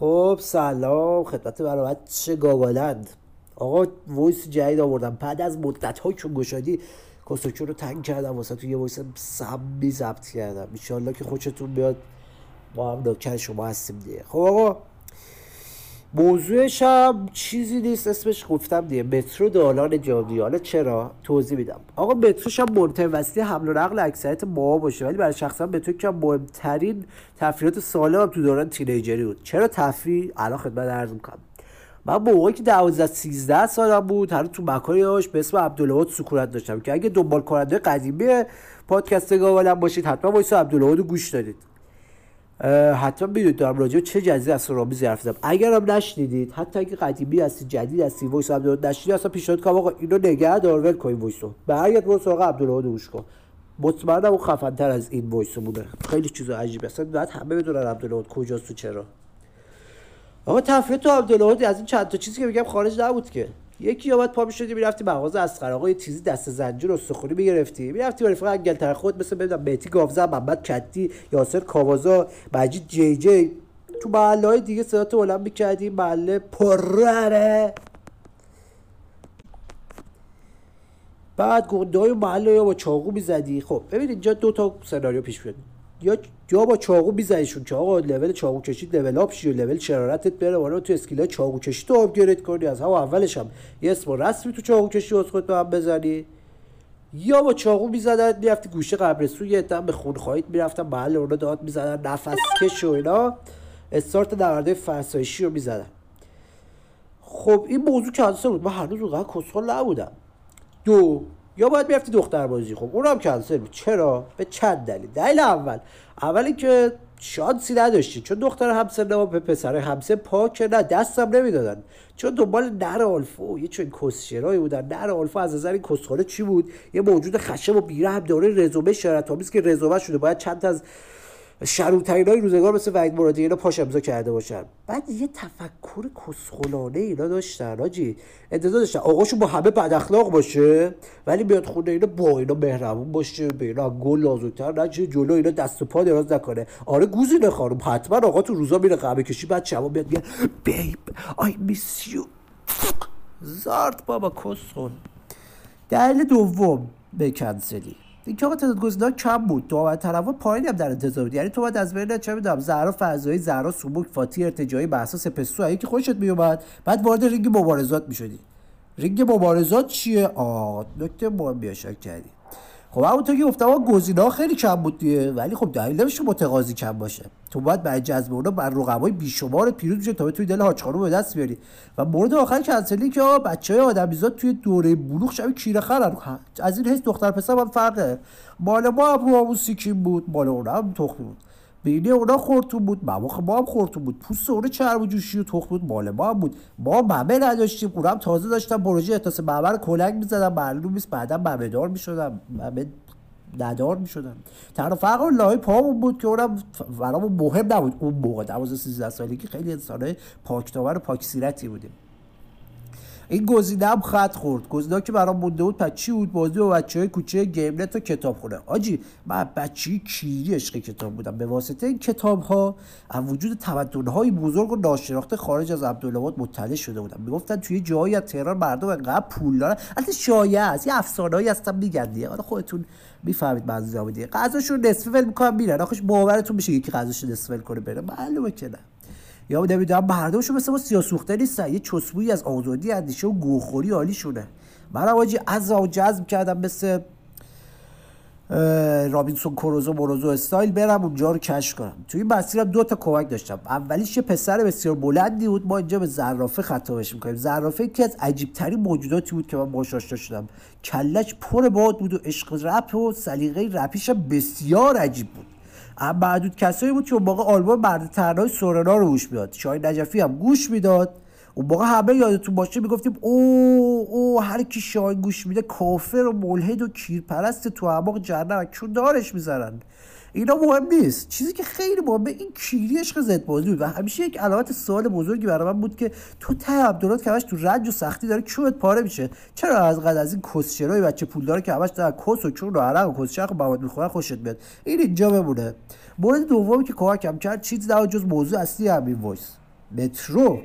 خب سلام خدمت برای چه گاگالند. آقا voice جدید آوردم. بعد از مدت های چون گشادی کسوچو رو تنگ کردم واسه تو یه voice سمی ضبط کردم. ایشالله که خوشتون بیاد. ما هم نوکر شما هستیم دیگه. خب آقا موضوعش هم چیزی نیست اسمش گفتم دیگه. مترو دالان جادویی حالا چرا؟ توضیح میدم. آقا متروش هم مهمترین وسیله حمل و نقل اکثریت ما باشه ولی برای شخصا مترو که مهمترین تفریحات ساله هم تو دوران teenager ی بود. چرا تفریح؟ الان خدمت عرض می‌کنم. من موقعی که 12 13 سالم بود هر تو مکانی هاش به اسم عبدل‌آباد سکونت داشتم که اگه دنبال کننده قدیمی پادکست گاولم باشید حتما voice عبدل‌آباد گوش دادید. حتما می‌دونید دارم راجع چه جزیره اسرارآمیز حرف زدم اگر هم نشنیدید حتی اگه قدیمی هستی جدید هستی voice عبدل‌آباد نشنیدید اصلا پیشنهاد کنم آقا اینو نگه دار ول کن voice و برگرد برو سراغ عبدل‌آباد گوش کن. مطمئنم اون خفن تر از این وایس بوده. خیلی چیز عجیبه. اصلا بعد همه بدونن عبدالوهاد کجاست و چرا. آقا تفریح تو عبدالوهاد از این چند تا چیزی که میگم خارج نبود که. یکی یا باید پا می‌شدی می‌رفتی مغازه اسقر آقا یه چیزی دست زنجیر استخوانی می‌گرفتی. می‌رفتی با رفیق انگلتر خود مثل ببینم مهدی گاوزه محمد کتی یاسر کاوازا مجید جی جی تو محله های دیگه صدا تو بلند می‌کردی محله پرره. بعد گنده های محله یا با چاقو می‌زدی. خب ببین اینجا دو تا سناریو پیش بیاد یا یا با چاقو میزنیشون که آقا لول چاقو کشید لول اپ شی و لول شرارتت بره والا تو اسکیلا چاقو کشی تو آپگرید کنی. از همون اولش هم یه اسم رسمی تو چاقو کشی از خود هم بزنی. یا با چاقو می‌زدن می‌رفتی گوشه قبرستون یه تم به خون خواهید می‌رفتن محل اونا داد می‌زدن نفس کش و اینا. استارت نورده فرسایشی رو می‌زدن. خب این موضوع کنسل بود. من هنوز اونقدر کسخل نبودم. دو یا باید می‌رفتی دختر بازی. خب اونم کنسل چرا؟ به چند دلیل. دلیل اول. اولی که شانسی نداشتی. چون دختر همسر نه به پسر همسر پاک نه دستم نمی‌دادن. چون دنبال نر آلفا. یه چون کسشرایی بودن. نر آلفا از نظر این کسخاله چی بود؟ یه موجود خشم و بیره هم داره رزومه شرط که رزومه شده. باید چند از شروترین های روزگار مثل وحید مرادی اینا پاش امضا کرده باشن. بعد یه تفکر کسخلانه اینا داشتن آجی. انتظار داشتن. آقاشون با همه بد اخلاق باشه ولی بیاد خونه اینا با اینا مهربون باشه به اینا گل لازمتر نشه جلو اینا دست و پا دراز نکنه. آره گوزینه خانم حتما آقا تو روزا میره قهوه کشی بعد شبا بیاد میگه بیب آی میس یو زارت بابا کسخل. دلیل دوم به کنسلی. اینکه آقا تعداد گزینه‌ها کم بود. داور طرفا پایینی هم در انتظار بود. یعنی تو باید از بین چه می‌دونم زهرا فضایی زهرا سوبوک فاتی ارتجایی بحثا سپستو که خوشت میومد بعد وارد رینگ مبارزات می‌شدی. رینگ مبارزات چیه؟ آ نکته مهم بهش اشاره کردی. خب همونطور که گفتم گزینه ها خیلی کم بود دیگه. ولی خب دلیل نمیشه متقاضی کم باشه. تو باید برای جذب اونا بر رقبای بیشمار پیروز بشه تا توی دل خانم به دست بیاری. و مورد آخر کنسلی که بچه های آدمیزاد توی دوره بلوغ شبیه کیره خرن. از این حیث دختر پسر هم فرقه. مال ما هم رو بود. مال اونا هم بود. بینی اونا خرطوم بود دماغ ما هم خرطوم بود. پوست اونا چرب و جوشی و تخم بود مال ما بود. ما ممه نداشتیم اونا هم تازه داشتن پروژه احداث ممه رو کلنگ می‌زدن معلوم نیست بعدا ممه دار می‌شدن ممه ندار می‌شدن تنها فرق لای پامون بود که اونم برامون مهم نبود. اون موقع 12 13 سالگی خیلی انسانای پاکتاور و پاکسیرتی بودیم. این گزینه هم خط خورد. گزینه که برام مونده بود پس چی بود؟ بازی با بچه های کوچه game net و کتاب خونه. آجی من بچه کیری عشق کتاب بودم. به واسطه این کتاب ها از وجود تمدن های بزرگ و ناشناخته خارج از عبدل‌آباد مطلع شده بودم. می‌گفتن توی جایی از تهران مردم انقدر پول دارن. البته شایعه است. یه افسانه‌ای هستن میگن دیگه. حالا خودتون می‌فهمید منظورم دیگه غذاشون نصف ول می‌کنن میرن. آخش باورتون میشه یکی غذاش نصف ول کنه بره. معلومه که نه. یا نمی‌دونم مردمشون مثل ما سیاسوخته نیستن. یه چسبویی از آزادی اندیشه و گوخوری شونه من آجی از و جذب کردم مثل رابینسون کروزو مروزو استایل برم اونجا رو کش کنم. توی این مسیرم دو تا کمک داشتم. اولیش یه پسر بسیار بلندی بود. ما اینجا به زرافه خطابش می‌کنیم. زرافه یکی از عجیب ترین موجوداتی بود که من باهاش آشنا شدم. کلش پر باد بود و عشق رپ و سلیقه رپیش بسیار عجیب بود. معدود کسایی بود که اون موقع آلبوم مرد تنهای سورنا رو گوش می‌داد. نجفی هم گوش می‌داد. اون موقع همه یادتون باشه می‌گفتیم او او هر کی شاهین گوش میده کافر و ملحد و کیرپرست تو اعماق جهنم چون دارش می‌زنن اینا مهم نیست. چیزی که خیلی مهمه این کیری عشق زد بازی بود. و همیشه یک علامت سوال بزرگی برای من بود که تو ته عبدالات که تو رنج و سختی داره چوبت پاره میشه. چرا از قد از این کسچرای بچه پول داره که همش داره کس و چون و عرق و کسچرخ و مواد می‌خوره خوشت میاد. این اینجا بمونه. مورد دومی که کمکم کرد چیز نه جز موضوع اصلی همین وایس. مترو.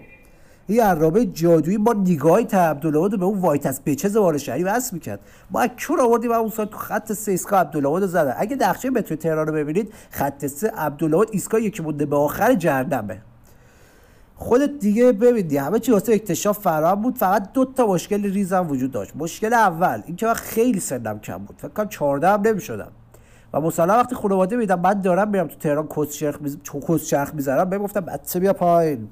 این عرابه جادویی ما نگاهی تا عبدالعاد به اون وایت از وارد شهری وصل می‌کرد. ما کور آوردیم اون سال تو خط سه ایستگاه عبدالعاد زدن اگه نقشه مترو تهران رو ببینید خط سه عبدالعاد ایستگاه یکی مونده به آخر جهنمه. خودت دیگه ببینی همه چی واسه اکتشاف فراهم بود. فقط دو تا مشکل ریزم وجود داشت. مشکل اول اینکه من خیلی سنم کم بود. فکر کنم 14 هم نمی‌شدم. و مثلا وقتی خانواده میدم من دارم میرم تو تهران کس چرخ میز... کس چرخ می‌ذارم بهم بچه بیا پایین.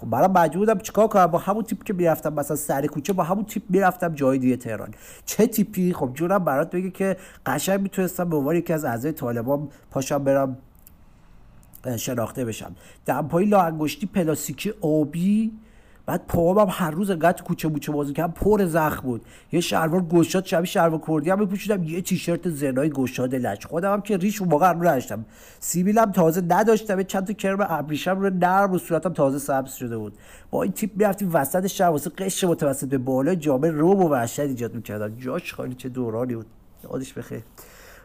خب برام مجبور بودم چیکار کنم؟ با همون تیپ که می‌رفتم مثلا سر کوچه با همون تیپ می‌رفتم جای دیگه تهران. چه تیپی؟ خب جونم برات بگه که قشنگ می‌تونستم به عنوان یکی از اعضای طالبان پاشم برم شناخته بشم. دمپایی لا انگشتی پلاستیکی آبی بعد پاهم هم هر روز انقدر کوچه موچه بازی کردم پر زخم بود. یه شلوار گشاد شبیه شلوار کردی هم میپوشیدم یه تیشرت زنای گشاد لچ خودم هم که ریش اون موقع رو نداشتم. سیبیلم تازه نداشتم چند تا کرم ابریشم رو نرم و صورتم تازه سبز شده بود. با این تیپ می‌رفتیم وسط شهر واسه قش متوسط به بالا جامعه رو و وحشت ایجاد می‌کردم. جاش خالی چه دورانی بود. یادش بخیر.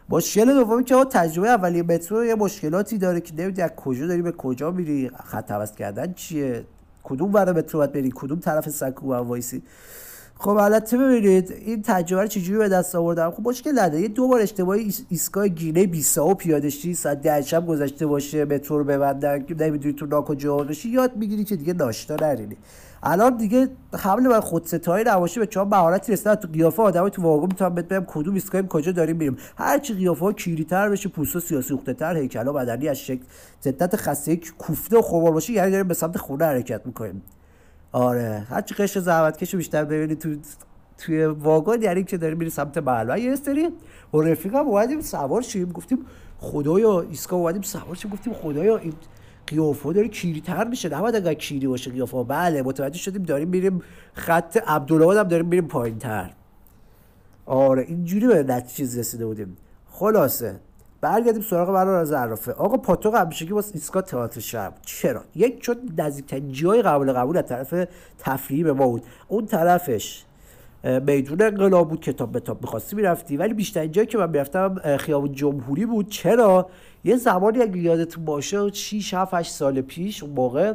مشکل دومی که تجربه اولیه مترو یه مشکلاتی داره که نمی‌دونی از کجا داری به کجا میری خط عوض کردن چیه؟ کدوم ور مترو باید بری کدوم طرف سکو و وایسی خب البته ببینید این تجربه رو چجوری به دست آوردم؟ خب مشکل نداره یه دو بار اشتباهی ایستگاه گینه بیساو پیاده شی ساعت ده شب گذشته باشه مترو رو ببندن نمی‌دونی تو ناکو جا یاد می‌گیری که دیگه ناشتا نرینی. الان دیگه حمل بر خودستایی نباشه به چنان مهارتی رسیدن تو قیافه آدمای تو واگن می‌تونم بهت بگم کدوم ایستگاه کجا داریم میریم. هر چی قیافه ها کیریتر بشه پوست سیاه تر هیکلا بدنی از شکل ضدت خسته کوفته و خوبار باشه یعنی داریم به سمت خونه حرکت می‌کنیم. آره. هر چی قش زحمت کشو بیشتر ببینید تو توی واگن یعنی که داریم میریم سمت محل. یه سری و رفیقم اومدیم سوار شیم گفتیم خدایا ایستگاه اومدیم سوار شیم گفتیم خدایا این قیافه داره کیری تر میشه نباید اگر کیری باشه قیافه. بله متوجه شدیم داریم میریم خط عبدالله هم داریم میریم پایین تر آره اینجوری به نتیجه رسیده بودیم. خلاصه برگردیم سراغ برنامه زرافه. آقا پاتوق همیشه که واسه ایستگاه تئاتر شهر چرا؟ یک چون نزدیکترین جای قابل قبول از طرف تفریحی به ما بود. اون طرفش میدون انقلاب بود کتاب کتاب می‌خواستی می‌رفتی. ولی بیشتر جایی که من می‌رفتم خیابون جمهوری بود. چرا؟ یه زمانی اگه یادتون باشه 6 7 8 سال پیش اون موقع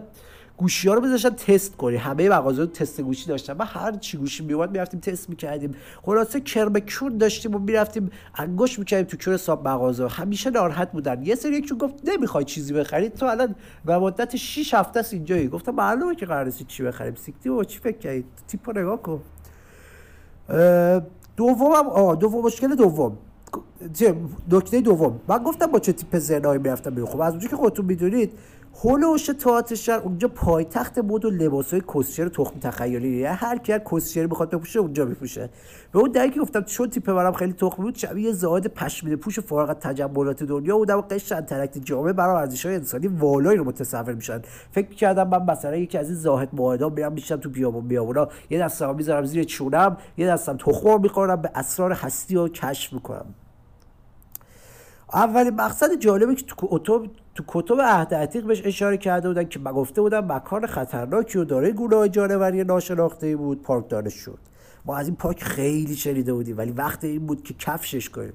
گوشی ها رو بذاشتن تست کنی. همه مغازه تست گوشی داشتن. و هر چی گوشی میومد می‌رفتیم تست می‌کردیم. خلاصه کرم کون داشتیم و می‌رفتیم انگوش می‌کردیم تو کور حساب مغازه. همیشه ناراحت بودن. یه سری یکشون گفت نمی‌خوای چیزی بخرید؟ تو الان به مدت 6 هفته است اینجایی. گفتم معلومه که قراره چی بخریم. سیکتی و چی فکر کردید تیپو نگاه کن. دومم دوم مشکل دوم. نکته دوم. من گفتم با چه تیپ ذهنایی می‌رفتم بیرون. خب از اونجا که خودتون می‌دونید هولوش تئاتر شهر اونجا پایتخت بود و لباسای کسچر تخم تخیلی. هر کی هر کسچر می‌خواد بپوشه اونجا میپوشه. به اون که گفتم چون تیپ برام خیلی تخم بود شبیه زائد پشمیده پوش فارغ از تجملات دنیا و قش انترکت جامعه برام ارزش‌های انسانی والایی رو متصور میشن. فکر کردم من مثلا یکی از این زاهد ماهدا میرم میشم تو بیابون بیابونا. یه دستم می‌ذارم زیر چونم یه دستم تخم می‌خورم به اسرار هستی رو کشف می‌کنم. اولین مقصد جالبی که تو کتب تو کتب عهد عتیق بهش اشاره کرده بودن که گفته بودن مکان خطرناکی و دارای گناه جانوری ناشناخته بود پارک دانش شد. ما از این پارک خیلی شنیده بودیم ولی وقت این بود که کشفش کنیم.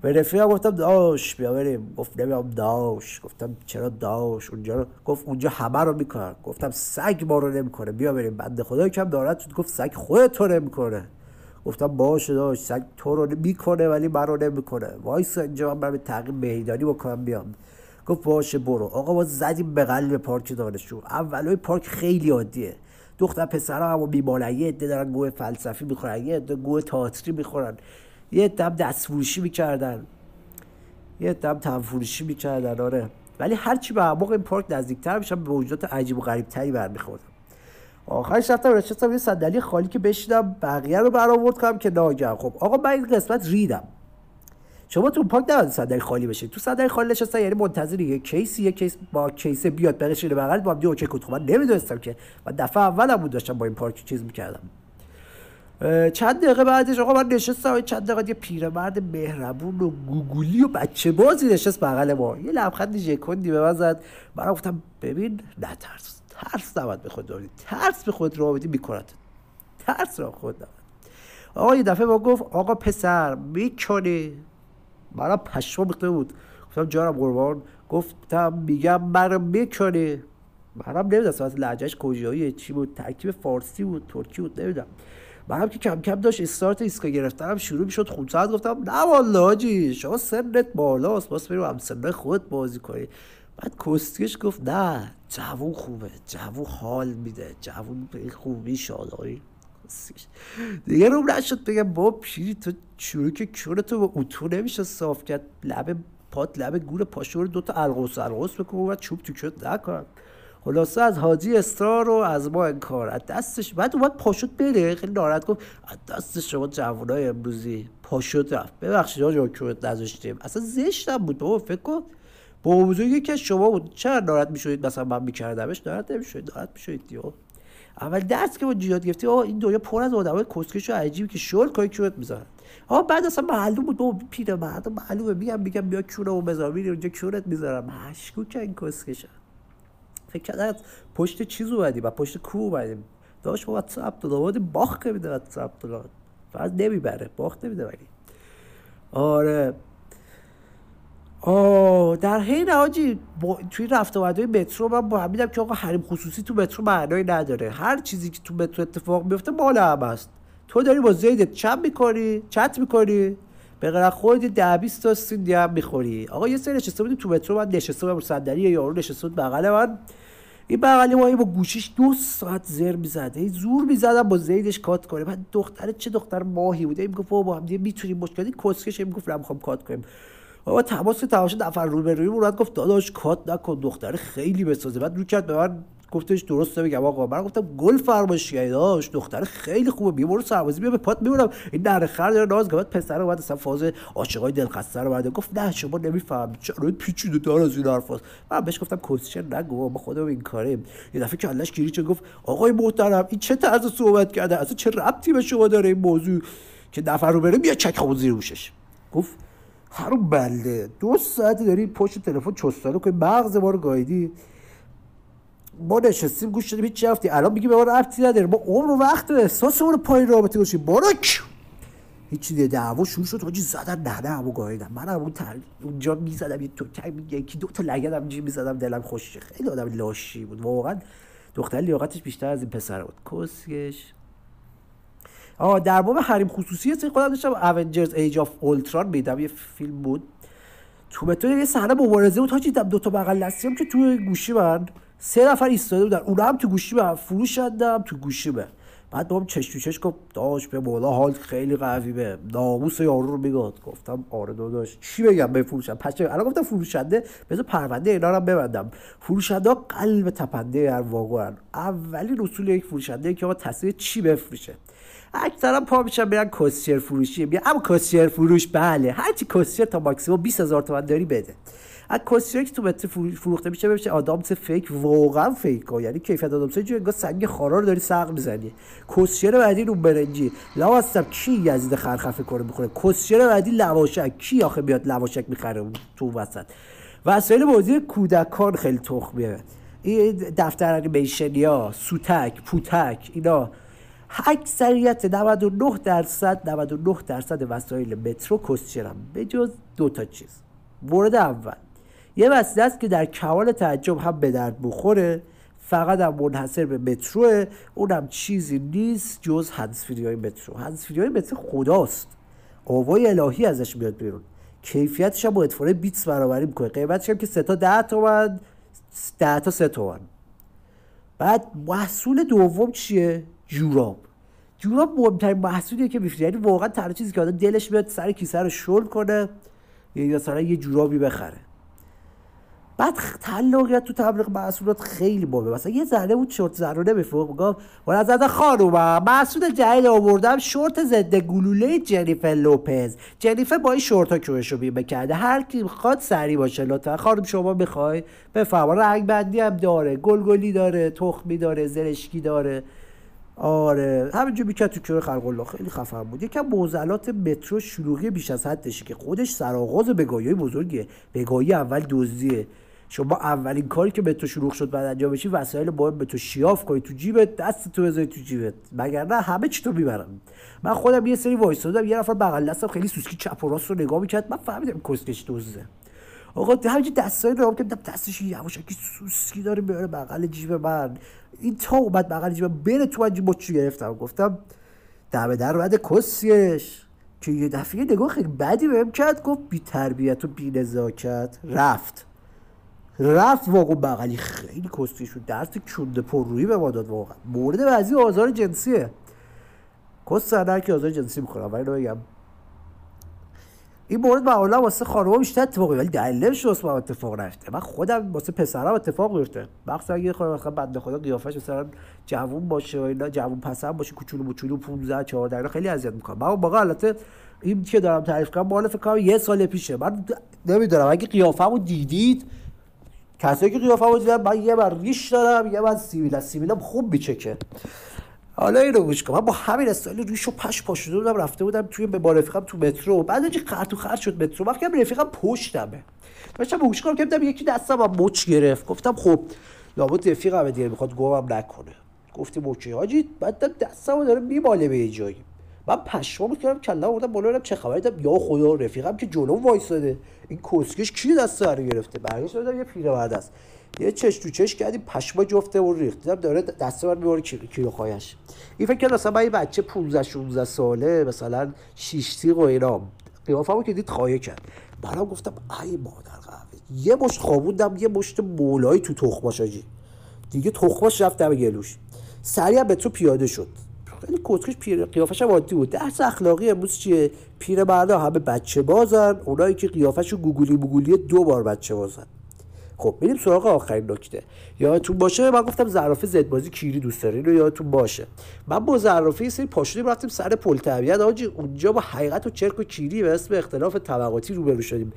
به رفیقم گفتم داش بیا بریم. گفت نمیام داش. گفتم چرا داش؟ اونجا رو گفت اونجا همه رو می‌کنن. گفتم سگ ما رو نمی‌کنه. بیا بریم. بنده خدا کم دارد گفت سگ خودت تو نمی‌کنه. گفتم باشه داشت سگ تو رو می‌کنه ولی من رو نمی‌کنه. وایس اینجا من برم تغییر میدانی بکنم بیام. گفت باشه برو. آقا ما زدیم به قلب پارک دانشجو. اولای پارک خیلی عادیه. دختر پسرا همو میمالن یه عده دارن گوه فلسفی می‌خورن یه عده گوه تئاتری می‌خورن. یه عده هم دست فروشی می‌کردن. یه عده هم تن فروشی می‌کردن آره. ولی هرچی به عمق این پارک نزدیکتر میشم به وجودات عجیب و غریب تری برمیخوردم. آخرش رفتم نشستم یه صندلی خالی که بشیدم بقیه رو برآورد کنم که ناگهان خب آقا من این قسمت ریدم. شما تو پاک نباید صندلی خالی بشید تو صندلی خالی نشستن یعنی منتظر یه case ی یه case با case بیاد بقیش بغل با هم okay کنید من نمی‌دونستم که. من دفعه اولم بود داشتم با این پارک چیز می‌کردم. چند دقیقه بعدش آقا من نشستم. چند دقیقه یه پیرمرد مهربون و گوگولی و بچه بازی نشست بغل ما. یه لبخند ژکندی به من زد. من گفتم ببین نترس. ترس نباید به خود دارید ترس به خود را بدی می‌کند ترس را خود نباید آقا یه دفعه با گفت آقا پسر می‌کنی مرا پشما بخته بود. گفتم جانم قربان. گفتم میگم مرا می‌کنی منم نمی‌دونم از لهجهش کجایی چی بود؟ ترکیب فارسی بود ترکی بود نمی‌دونم. منم که کم کم داشت استارت ایسکا گرفتنم شروع می‌شد خونساعت گفتم نه والا حاجی شما سنت بالاست. باز بریم هم سنه خود بازی کنی بعد کستکش گفت نه جوون خوبه جوون حال میده جوون به خوبی شادایی دیگه رو نشد بگم با پیری تو شروع که تو با اتو نمیشه صاف کرد لبه پات لبه گور پاشو رو دوتا القوس القوس بکن و چوب تو کت نکن. خلاصه از حاجی استرار رو از ما انکار از دستش بعد اومد پاشوت بره خیلی ناراحت گفت از دست شما جوانای امروزی پاشوت رفت. ببخشید آجا کت نذاشتیم. اصلا زشتم بود بابا فکر کن. با بزرگی که شما بود. چرا ناراحت می‌شوید مثلا من میکردمش؟ ناراحت نمی‌شوید ناراحت می‌شوید دیو اول درس که با جیاد گرفتی آه این دنیا پر از آدمای کسکش و عجیبی که شل کاری کیوت می‌ذارن. آها بعد اصلا معلوم بود بابا پیر مردم معلومه. میگم میگم بیا کونه و بذار. میری اونجا کونت می‌ذارم مشکوک این کسکشن فکر کردن پشت چیز اومدی و پشت کو اومدیم. داشت با تو داواد باخت میده واتساپ تو فقط نمی‌بره. باخت نمیده ولی. آره. آه در حین آجی با... توی رفت آمدهای مترو من با همیدم که آقا حریم خصوصی تو مترو معنایی نداره. هر چیزی که تو مترو اتفاق میفته مال هم هست. تو داری با زیدت چپ می‌کنی چت می‌کنی به غیر خودت ده 20 تا هم می‌خوری. آقا یه سری نشسته تو مترو من نشسته بودم صندلی یارو نشسته بود بغل من. این بغلی ما با گوشیش دو ساعت زر می‌زده زور می‌زدم با زیدش کات کنه. بعد دختر چه دختر ماهی بوده می‌گفت با هم دیگه می‌تونیم مشکلی کسکش. می‌گفت نمی‌خوام کات کنیم. بابا تماس تماش نفر رو به روی مراد گفت داداش کات نکن دختر خیلی بسازه. بعد رو کرد به من گفتش درست بگم. آقا من گفتم گل فرمایش داشت. دختر خیلی خوبه. بیا برو سربازی بیا به پات می‌برم. این در خر داره ناز گفت پسر اومد اصلا فاز عاشقای دلخسته رو بعد گفت نه شما نمیفهم چرا پیچیده دار از این حرفاست. من بهش گفتم کوچر نگو ما خودم این کاریم یه دفعه کلش گیری چه گفت آقای محترم این چه طرز صحبت کرده؟ اصلا چه ربطی به شما داره این موضوع؟ که نفر رو بره بیا چک زیر گفت هر بله دو ساعتی داری پشت تلفن چستانه کنی. مغز ما رو گایدی ما نشستیم گوش دادیم هیچ رفتی الان میگی به ما رفتی نداره. ما عمر و وقت و احساس رو پای رابطه باشیم بارک! هیچی دیگه. دعوا شروع شد. حاجی زدن نه نه همو گایدم من هم اون تر... اونجا می‌زدم یه تو یکی دو تا لگد هم می‌زدم. دلم خوشه خیلی آدم لاشی بود. واقعا دختر لیاقتش بیشتر از این پسر بود. کسکش. آه در باب حریم خصوصی هست خودم داشتم اونجرز ایج آف اولتران میدم یه فیلم بود. تو تو یه صحنه مبارزه بود حاجی دو تا بغل دستی هم که تو گوشی من سه نفر ایستاده بودن. اونا هم تو گوشی من فروش دادم تو گوشی من. بعد با هم چش تو چش گفت داش به بالا حال خیلی قوی به. ناموس یارو رو میگاد. گفتم آره داداش. چی بگم بفروشم پس الان گفتم فروشنده بذار پرونده اینا رو ببندم. فروشنده قلب تپنده هر واقعا. اولین اصول یک فروشنده که آقا تصویر چی بفروشه. اکثرا پا میشن برن کسیر فروشی میگن اما کسیر فروش بله هرچی کسیر تا ماکسیموم 20 هزار تومن داری بده. از کسشر که تو متر فروخته میشه بشه آدامس fake واقعا fake ها یعنی کیفیت آدامس جو انگار سنگ خارا رو داری سق می‌زنی. کسشر بعدی رو برنجی. لواسم کی یزید خرخفه کنه می‌خوره کسشر بعدی لواشک. کی آخه بیاد لواشک می‌خره تو وسط؟ وسایل بازی کودکان خیلی تخمیه. این دفتر انیمیشنیا سوتک پوتک اینا. اکثریت 99 درصد 99 درصد وسایل مترو کسشره به جز دو تا چیز. مورد اول یه وسیله است که در کمال تعجب هم به درد بخوره. فقط هم منحصر به متروه اونم چیزی نیست جز هنسفیری های مترو. هنسفیری های مترو خداست. آوای الهی ازش میاد بیرون. کیفیتش هم با اتفاقه بیتس برابری می‌کنه قیمتش هم که سه تا ده تومن ده تا سه تومن. بعد محصول دوم چیه؟ جوراب جوراب مهمترین محصولیه که میفته یعنی واقعا تنها چیزی که آدم دلش میاد سر کیسه رو شل کنه یا مثلا یه جورابی بخره. بعد تعلقیت تو تبلیغ محصولات خیلی بابه مثلا یه زنه بود شورت زنونه میفروخت می‌گفت ولی از خانومم محصول جدید آوردم شورت ضد گلوله جنیفر لوپز. جنیفر با این شورت ها رو بیمه کرده. هر کی خواهد سری باشه لطفا. خانم شما می‌خوای؟ بفرما. رنگ بندی هم داره. گلگلی داره تخمی داره زرشکی داره. آره. همینجا می‌کرد تو کره خلق خیلی خفن بود. یکم موزلات مترو شلوغی بیش از حدشه که خودش سرآغاز بگاهی بزرگیه. بگاهی اول دزدیه. شما اولین کاری که به تو شروع شد بعد انجام بشی وسایل باید به تو شیاف کنی تو جیبت دست تو بذاری تو جیبت. مگر نه همه چی تو می‌برن. من خودم یه سری وایسادم یه نفر بغل دستم خیلی سوسکی چپ و راست رو نگاه می‌کرد. من فهمیدم کسکش دزده. آقا همینجور دستای رو کردم دستش یواشکی سوسکی داره بیاره بغل جیب من. این تا اومد بغل جیب بره تو من مچو گرفتم. گفتم دم در بعد کسیش. که یه دفعه نگاه خیلی بدی بهم کرد گفت بی تربیت و بی نزاکت. رفت. رفت واقعا بغلی خیلی کستی شد درس کونده پر روی به ما داد واقعا. مورد بعضی آزار جنسیه. کس که آزار جنسی می‌خورم ولی بگم. این مورد معمولا واسه خانم‌ها بیشتر اتفاقی ولی دلیلش واسه من اتفاق نفته من خودم واسه پسرم اتفاق بیفته مخصوصا اگه خود بنده خدا قیافش مثلا جوون باشه و اینا جوون پسند باشه کوچولو موچولو 15 14 اینا خیلی اذیت می‌کنه. من واقعا البته این که دارم تعریف کنم مال فکر کنم یه سال پیشه. من نمی‌دونم. اگه قیافمو دیدید کسایی که قیافمو دیدن من یه بار ریش دارم یه بار سیبیل. سیبیلم خوب میچکه. حالا اینو گوش کن. با همین استایل ریش و پشم پاشیده بودم رفته بودم توی با رفیقم تو مترو. بعد اینجا خرط و خرط شد مترو وقتی رفیقم پشتمه. داشتم گوش که یکی دستم هم مچ گرفت. گفتم خب لابد رفیقم دیگه می‌خواد گوهم نکنه. گفتیم اوکی حاجی. بعد دستمو داره میماله به جایی. من پشمام کردم کلا بردم بالا چه خبره دیدم یا خدا رفیقم که جلو وایساده. این کسکش کی دست رو گرفته برگشت یه پیرمرد است. یه چش تو چش کردیم پشما جفته و ریخت. دیدم داره دست من می‌بره کیلو خواهش این فکر کرد مثلا من یه بچه 15 16 ساله مثلا شیش تیغ و اینا قیافمو که دید خواهی کرد. برام گفتم ای مادر قهوه یه مشت خوابوندم یه مشت مولایی تو تخماش آجی. دیگه تخماش رفت دم گلوش. سریع به تو پیاده شد. خیلی کتکش پیر قیافش هم عادی بود. درس اخلاقی امروز چیه؟ پیر مردا همه بچه بازن اونایی که قیافش گوگولی بوگولی دو بار بچه بازن. خب بریم سراغ آخرین نکته. یادتون باشه؟ من گفتم زرافه زد بازی کیری دوست داره اینو یادتون باشه؟ من با زرافه یه سری پاشونیم رفتیم سر پل طبیعت. آجی اونجا با حقیقت و چرک و کیری به اسم اختلاف طبقاتی روبرو شدیم.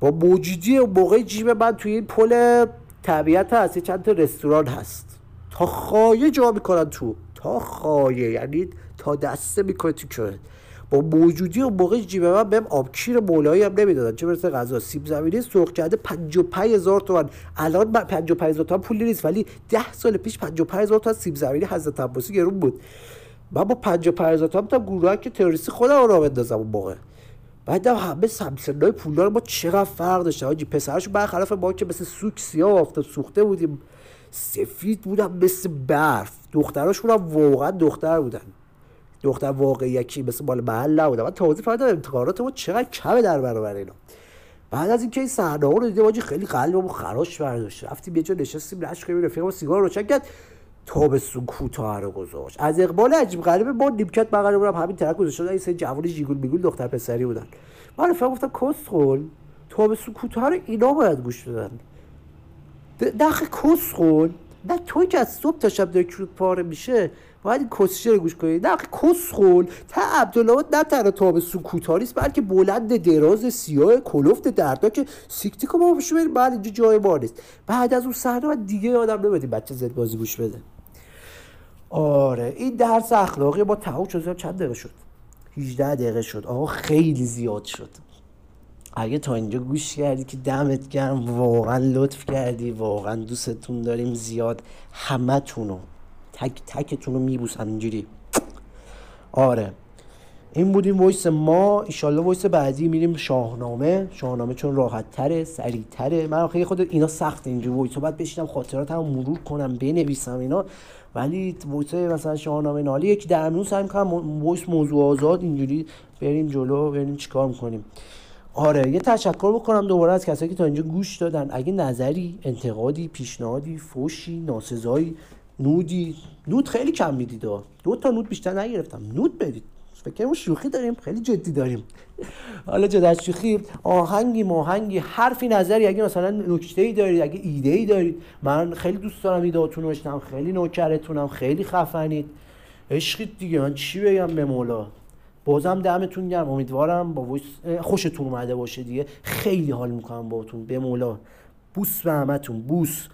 با موجودی موقع جیب من توی این پل طبیعت هست چند تا رستوران هست. تا خایه جا می‌کنن تو. تا خایه یعنی تا دسته می‌کنه تو که با موجودی و موقع جیب من بهم آبکیر مولایی هم نمی‌دادن. چه برسه غذا سیب زمینی سرخ کرده 55 هزار تومن. الان 55 هزار تومن پولی نیست ولی 10 سال پیش 55 هزار تومن سیب زمینی حضرت عباسی گرون بود. من با 55 هزار تومن تا گروه که تروریستی خودم رو بندازم اون موقع. بعد همه سمسنای پولدار ما چقدر فرق داشته حاجی پسرش برخلاف ما که مثل سوک سیاه آفتاب سوخته بودیم سفید بودن مثل برف. دختراشون هم واقعا دختر بودن. دختر واقعی یکی مثل مال محل نبودن من تازه فهمیدم امتحانات ما چقدر کمه در برابر اینا بعد از اینکه این صحنه ها رو دیدیم واجی خیلی قلبمون خراش برداشت. رفتیم یه جا نشستیم لش کنیم رفیقم سیگار روشن کرد. تابستون کوتاه رو گذاشت. از اقبال عجیب غریبه با نیمکت بغل بودم همین طرف گذاشت. این سه جوان جیگول میگول دختر پسری بودن. من رفیقم گفتم کسخل تابستون کوتاه رو اینا باید گوش بدن. دخ کسخل نه توی که از صبح تا شب داره کروت پاره میشه باید کسشه رو گوش کنید نه کس خول تا عبدالله نه تنها تابستون کوتاریست بلکه بلند دراز سیاه کلفت دردا که سیکتی. که ما بشه بریم بعد اینجا جای ما نیست. بعد از اون صحنه دیگه آدم نمیدیم بچه زد بازی گوش بده. آره این درس اخلاقی با تموم شد چند دقیقه شد؟ 18 دقیقه شد. آقا خیلی زیاد شد. اگه تا اینجا گوش کردی که دمت گرم واقعا لطف کردی واقعا دوستتون داریم زیاد. همه تونو تک تکتون رو میبوسم اینجوری. آره. این بودیم voice ما. ایشالله voice بعدی میریم شاهنامه. شاهنامه چون راحت تره سریع تره من خیلی خود اینا سخت اینجا voice باید بشینم خاطرات هم مرور کنم بنویسم اینا. ولی voice مثلا شاهنامه نالی یکی در میون سعی می‌کنم voice موضوع آزاد اینجوری بریم جلو بریم چیکار می‌کنیم. آره یه تشکر بکنم دوباره از کسایی که تا اینجا گوش دادن. اگه نظری انتقادی پیشنهادی فوشی ناسزایی nude ی nude خیلی کم می‌دید دو تا nude بیشتر نگرفتم. nude بدید. فکر شوخی داریم خیلی جدی داریم. حالا جدا شوخی آهنگی ماهنگی حرفی نظری. اگه مثلا نکته ای دارید اگه ایده ای دارید من خیلی دوست دارم ایدهاتون رو خیلی نوکرتونم خیلی خفنید. عشقید دیگه. من چی بگم به مولا؟ بازم دمتون گرم. امیدوارم با خوشتون اومده باشه دیگه. خیلی حال می‌کنم باهاتون. به مولا. بوس به همتون. بوس.